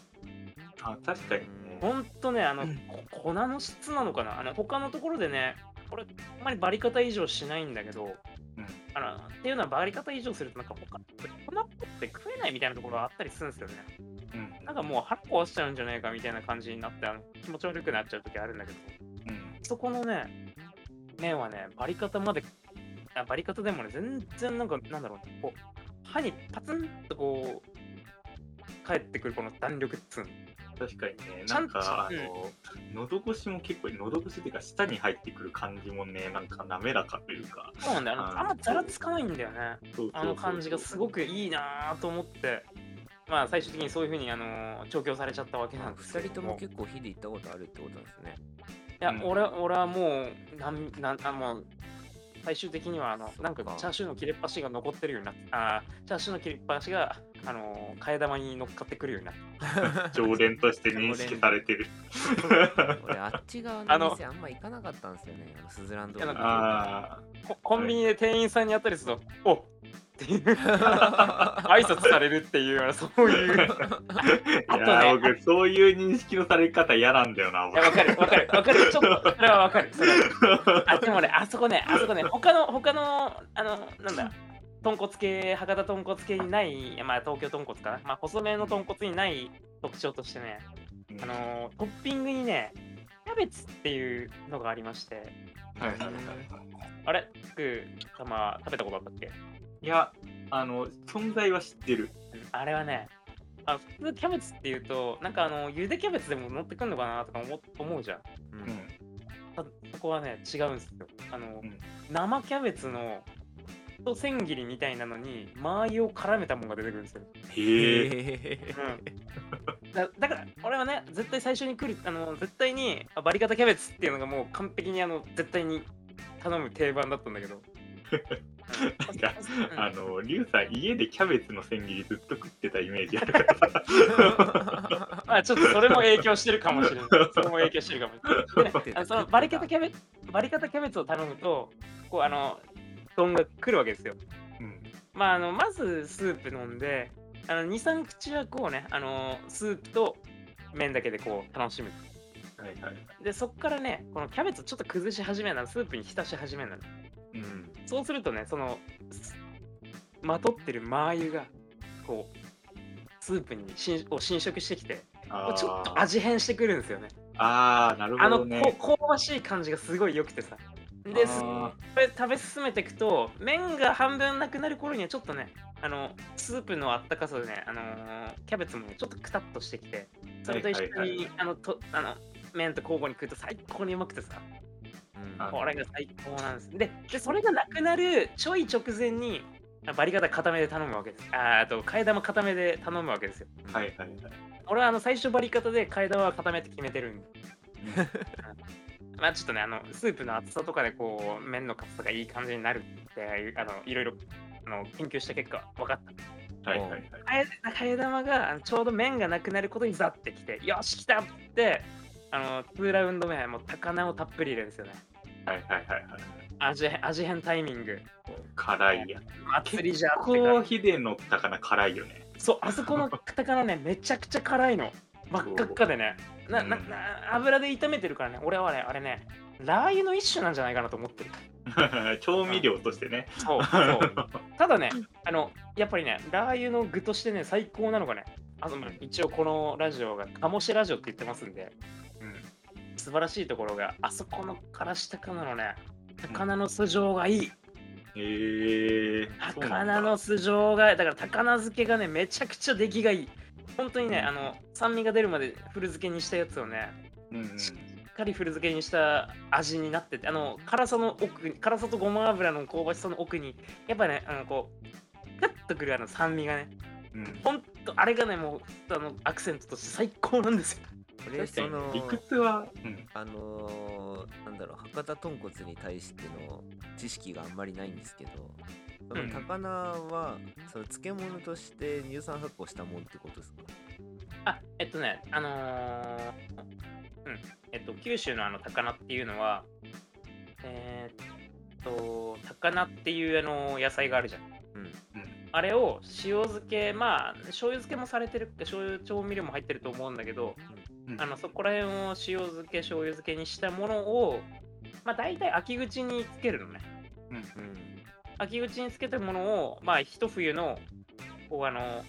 あ、確かにね。ほんとね、あの、うんこ粉の質なのかな？あの他のところでね、これ、あんまりバリ方以上しないんだけど、うんあのっていうのはバリ方以上すると、なんか他、粉っぽくて食えないみたいなところがあったりするんですよね。うんなんかもう腹壊しちゃうんじゃないかみたいな感じになって、あの気持ち悪くなっちゃう時あるんだけど、うんそこのね、麺はね、バリ方まで、あバリ方でもね、全然なんか、なんだろうね、こう、歯にパツンとこう、返ってくるこの弾力っつうの。確かにね、なんんか、あうん。の、喉越しも結構、喉越しっていうか、舌に入ってくる感じもね、なんか滑らかというか、そうなんだよ。あんまざらつかないんだよね。あの感じがすごくいいなと思って、まあ最終的にそういうふうにあの調教されちゃったわけなんですけ2ど人とも結構火で行ったことあるってことなんですね。いや、うん。俺俺はもう、なんなんあもう最終的にはあのなんかチャーシューの切れっ端が残ってるようになって、あーチャーシューの切れっ端があの替え玉に乗っかってくるようにな。常連として認識されてる。俺、あっち側あのの店あんま行かなかったんですよね。あのスズランドココンビニで店員さんに会ったりすると、おっっていう 挨拶されるっていうようなそういう。あ。あとねいや、僕、そういう認識のされ方嫌なんだよな、いや、わかる、わかる、わかる。ちょっと、それはわかる。それは あ、でもね、あそこね、あそこね、他の、他の、あの、なんだ、豚骨系、博多豚骨系にない、まあ、東京豚骨かな。まあ、細麺の豚骨にない特徴としてね、あの、トッピングにね、キャベツっていうのがありまして、はいはいはいはい。あれ、僕、まあ、食べたことあったっけ？いや、あの、存在は知ってる。あれはね、あ普通キャベツっていうと、なんかあの、ゆでキャベツでも乗ってくんのかなとか思思うじゃん。うんそこはね、違うんですよ。あの、うん生キャベツのと千切りみたいなのに、マー油を絡めたものが出てくるんですよ。へえ。へうん、だだから、俺はね、絶対最初に来る、あの、絶対にあバリカタキャベツっていうのがもう完璧に、あの、絶対に頼む定番だったんだけど。うんなんかうんあの、リュウさん、家でキャベツの千切りずっと食ってたイメージあるからさ。ま あ、ちょっとそれも影響してるかもしれない。それも影響してるかもしれない。でね、あのそのバリカタキャベツ、バリカタキャベツを頼むと、こう、あの、丼が来るわけですよ。うん。まあ、あのまずスープ飲んで、あの2、3口はこうね、あのスープと麺だけでこう楽しむ。はいはい。で、そっからね、このキャベツちょっと崩し始めなの、スープに浸し始めなの。うん。そうするとね、その、すまとってるマー油が、こう、スープにしんを侵食してきて、ちょっと味変してくるんですよね。あー、なるあの、ほどね。こ香ばしい感じがすごい良くてさ。で、これ食べ進めていくと麺が半分なくなる頃にはちょっとねあのスープのあったかさでね、あのーキャベツもねちょっとくたっとしてきてそれと一緒に、はいはいはいあのとあの麺と交互に食うと最高にうまくてさ。あこれが最高なんです。ででそれがなくなるちょい直前にあバリ方固めで頼むわけです。あと替え玉固めで頼むわけですよ。ーはいはいはい。俺はあの最初バリ方で替え玉は固めって決めてるんで。う んまあちょっとね、あの、スープの厚さとかでこう、麺の硬さがいい感じになるって、あの、いろいろ、あの、研究した結果、分かった。はいはいはい。替え玉がちょうど麺がなくなることにザってきて、よし、来たって、あの、2ラウンド目、もう高菜をたっぷり入れるんですよね。はいはいはいはい。味味変タイミング。辛いやつ。祭りじゃってこ感う、ヒデの高菜辛いよね。じそう、あそこのカタカナね、めちゃくちゃ辛いの。真っ赤っかでね。ななうんな油で炒めてるからね、俺はね、あれね、ラー油の一種なんじゃないかなと思ってる。調味料としてね。そうそう。ただね、あの、やっぱりね、ラー油の具としてね、最高なのがね、あの一応このラジオが、鴨しラジオって言ってますんで、うん素晴らしいところが、あそこのからし高菜のね、高菜の素性がいい。へうなんだ高菜の素性が、だから高菜漬けがね、めちゃくちゃ出来がいい。本当にね、うん。あの、酸味が出るまで古漬けにしたやつをね、うんうん。しっかり古漬けにした味になってて、あの、辛さの奥に、辛さとごま油の香ばしさの奥に、やっぱね、あの、こう、ガッとくるあの酸味がね、うん。ほんと、あれがね、もう、あの、アクセントとして最高なんですよ。これ確かその理屈は、うん、あのーなんだろう博多豚骨に対しての知識があんまりないんですけどそのうん。高菜はその漬物として乳酸発酵したもんってことですか？あ、えっとね、あのーうん、えっと、九州のあの高菜っていうのは、えーっと、高菜っていうあの野菜があるじゃん。うん。あれを塩漬け、まあ、醤油漬けもされてる、醤油調味料も入ってると思うんだけど、うん。あのそこら辺を塩漬け、醤油漬けにしたものを、まあ、大体秋口につけるのね。うん。うん秋口につけたものを、まあ、一冬のこうあの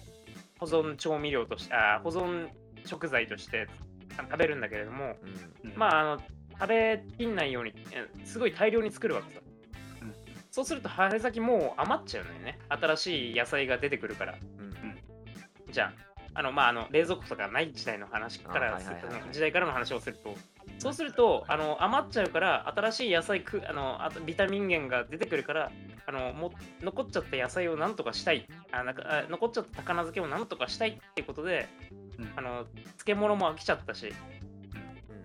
保存調味料としてあ保存食材としてあ食べるんだけれども、うん。うん。まあ、あの食べきんないようにえすごい大量に作るわけさ、うん。そうすると春先もう余っちゃうのよね。新しい野菜が出てくるから。うん。じゃああの、まあ、あの冷蔵庫とかない時代の話から時代からの話をすると。そうするとあの余っちゃうから新しい野菜くあのあとビタミン源が出てくるからあのも残っちゃった野菜をなんとかしたい。あなんかあ残っちゃった高菜漬けをなんとかしたいっていうことでうん。あの漬物も飽きちゃったし。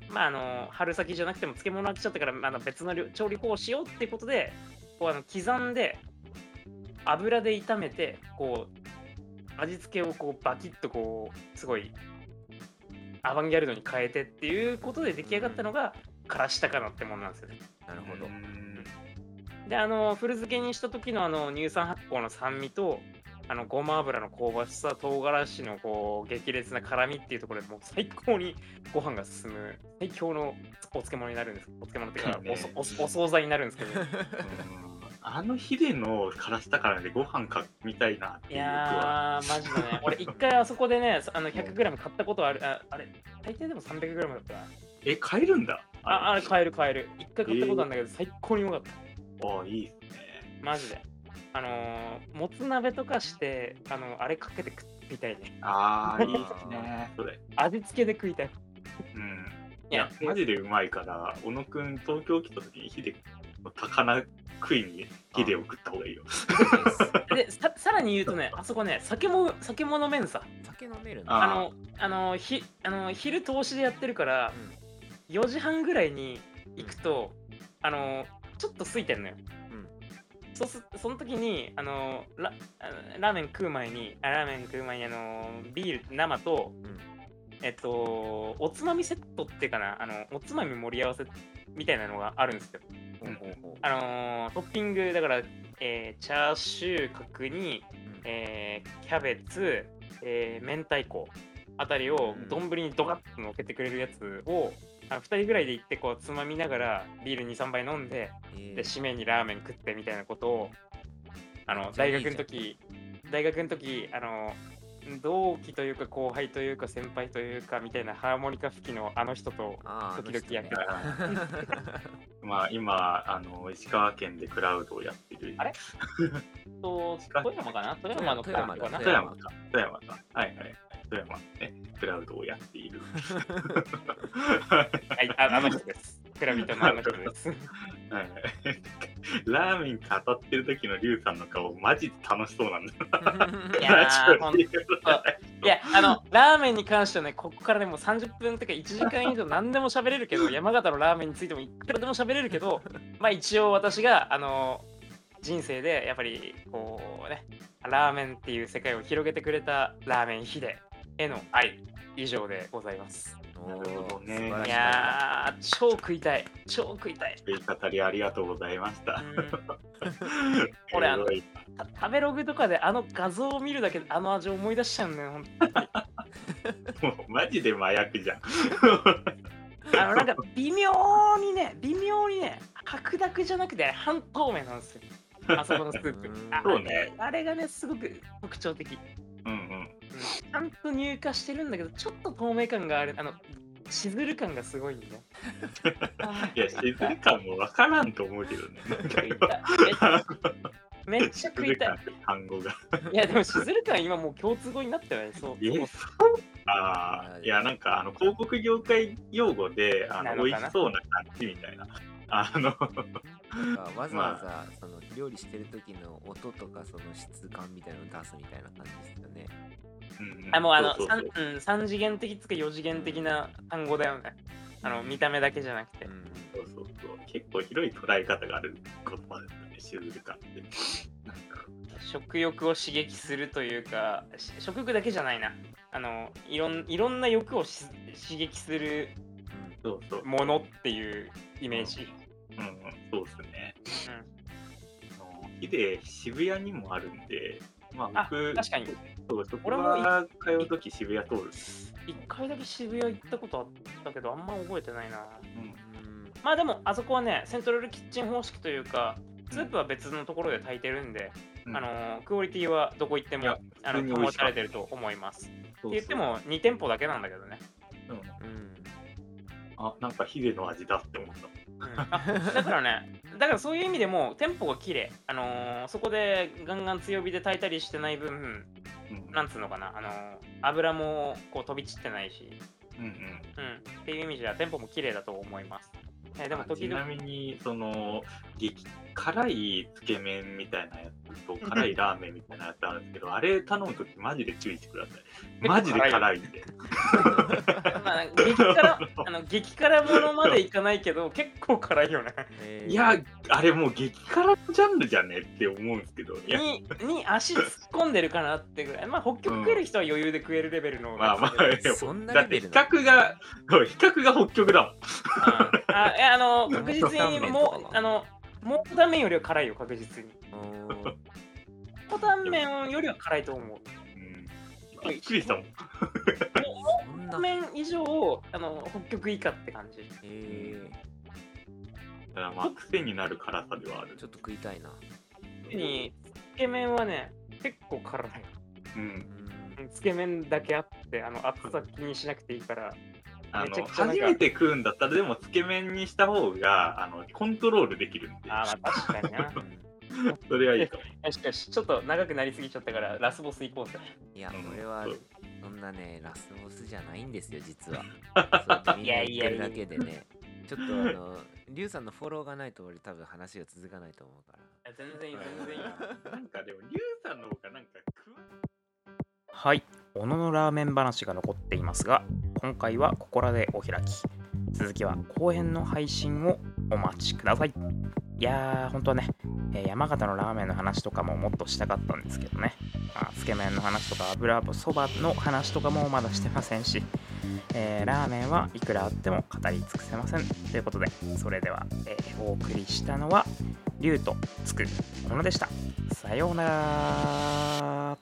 うん。まああの春先じゃなくても漬物飽きちゃったからあの別の料調理法をしようっていうことでこうあの刻んで油で炒めてこう味付けをこうバキッとこうすごいアバンギャルドに変えてっていうことで出来上がったのがからし高菜ってものなんですよね。なるほど。うんであの古漬けにした時のあの乳酸発酵の酸味とあのごま油の香ばしさ唐辛子のこう激烈な辛みっていうところでもう最高にご飯が進む最強のお漬物になるんです。お漬物っていうかねおそおお惣菜になるんですけど。うん。あのヒデのからしたからでご飯かみたいなっていいう欲は。やーマジでね。俺一回あそこでねあの 100g 買ったことあるああれ大抵でも 300g だったな。え、買えるんだ。ああれ買える買える。一回買ったことあるんだけど、最高にうまかったあいいっすね。マジであのーもつ鍋とかしてあのあれかけて食みたいねああ、いいっすね。それ。味付けで食いたいうん。いやいや、マジでうまいから、小野くん、東京来た時にヒデの高菜食いにヒデを食った方がいいよ。でささらに言うとね あそこね酒も酒も飲めんさ酒飲めるんあのあのひあの昼投資でやってるから、4時半ぐらいに行くと、あのちょっと空いてんのよ。そうすその時にあのララーメン食う前にあラーメン食う前にあのビール生と、うん。えっとおつまみセットっていうかなあのおつまみ盛り合わせみたいなのがあるんですよ。うんあのトッピングだから、えーチャーシュー角煮、うん。えーキャベツ、えー明太子あたりをうん。丼にドカッと乗っけてくれるやつを、あの2人ぐらいで行ってこうつまみながらビール23杯飲んでえーで締めにラーメン食ってみたいなことをあの大学の時大学の時あの同期というか後輩というか先輩というかみたいなハーモニカ吹きのあの人と時々やってた。あの人ねまあ、今、あの、石川県でクラウドをやってる。あれ？と富山かな？富山のクラブかな？富富山か。富山か。はいはいはい。富山ね、クラウドをやっている。はいああの人です。クラビトのあの人です。はい。はいラーメン語ってる時のリュウさんの顔、マジで楽しそうなんだ。いやあのラーメンに関してはねここからでも30分とか1時間以上何でも喋れるけど 山形のラーメンについてもいくらでも喋れるけどまあ一応私があの人生でやっぱりこうねラーメンっていう世界を広げてくれたラーメンヒデへの愛以上でございますおなるほどーねいやー、超食いたい。超食いたい。語りありがとうございました。うん俺あの食べログとかであの画像を見るだけであの味を思い出しちゃうんだよ、ほんとに。もうマジで麻薬じゃん。あのなんか微妙にね、微妙にね、白濁じゃなくて半透明なんですよ。あそこのスープ そうねあれがね、すごく特徴的。ちゃんと乳化してるんだけど、ちょっと透明感がある。あの、しずる感がすごいんだよ。あ いや、しずる感もわからんと思うけどね。めっめっちゃ食いたい。単語が。いや、でもしずる感今もう共通語になってない。そう。え？そうああ、いや、なんか、あの、広告業界用語で、あの、美味しそうな感じみたいな。あの、わざわざその料理してる時の音とかその質感みたいなのを出すみたいな感じですよね。うんあもうあのそうそうそう三うん三次元的つか四次元的な単語だよね。あの見た目だけじゃなくてう。ん。そうそうそう結構広い捉え方がある言葉ですよね、しずる感って。なんか食欲を刺激するというか、し食欲だけじゃないな。あのいろんいろんな欲をし刺激するそうそう。ものっていうイメージ。うんうん、そうですね。あのヒデ、渋谷にもあるんで、まああ僕、確かに。そうそこは通うとき渋谷通る。一回だけ渋谷行ったことあったけど、あんま覚えてないな。うんうんまあでも、あそこはね、セントラルキッチン方式というか、スープは別のところで炊いてるんで、うんあのクオリティはどこ行ってもあの保たれてると思います。って言っても2店舗だけなんだけどね。うんうん。あ、なんかヒデの味だって思った。うん。あだからね、だからそういう意味でも店舗が綺麗あのーそこでガンガン強火で炊いたりしてない分、うん。なんつうのかな、あのー油もこう飛び散ってないし、うんうん。うん、っていう意味じゃ店舗も綺麗だと思います。えーでもあ時々。ちなみにその激辛いつけ麺みたいなやつと辛いラーメンみたいなやつあるんですけど あれ頼むときマジで注意してくださいマジで辛いんで。まあ、激辛あの激辛ものまでいかないけど結構辛いよね。えーいやあれもう激辛ジャンルじゃねって思うんですけどにに足突っ込んでるかなってぐらい。まあ北極食える人は余裕で食えるレベルの。まあまあそんなだって比レベルなの較がそう比較が北極だもん。うんあいやあの確実にもうあのモータンメンよりは辛いよ確実に。おーモータンメンよりは辛いと思う。うんびっくりしたもんそんなモータン。メン以上あの北極以下って感じ。えだからまあ癖になる辛さではあるー、ちょっと食いたいな。特につけ麺はね結構辛い。うんうんつけ麺だけあってあの熱さ気にしなくていいから。あの初めて食うんだったらでもつけ麺にした方があのコントロールできるんであーまあ確かにな。それはいい かもよしよし、ちょっと長くなりすぎちゃったからラスボス行こうぜ。いやうん、俺はそんなね、ラスボスじゃないんですよ、実は。そうやってみんな言ってるだけでね。ちょっとあの、リュウさんのフォローがないと俺多分話が続かないと思うから。全然いい、全然いい。なんかでも、リュウさんの方がなんか食わはい、小野のラーメン話が残っていますが、今回はここらでお開き。続きは後編の配信をお待ちください。いやー、本当はね、えー山形のラーメンの話とかももっとしたかったんですけどね、あつけ麺の話とか油そばの話とかもまだしてませんし、えーラーメンはいくらあっても語り尽くせません。ということで、それでは、えーお送りしたのは、竜とつくものでした。さようなら。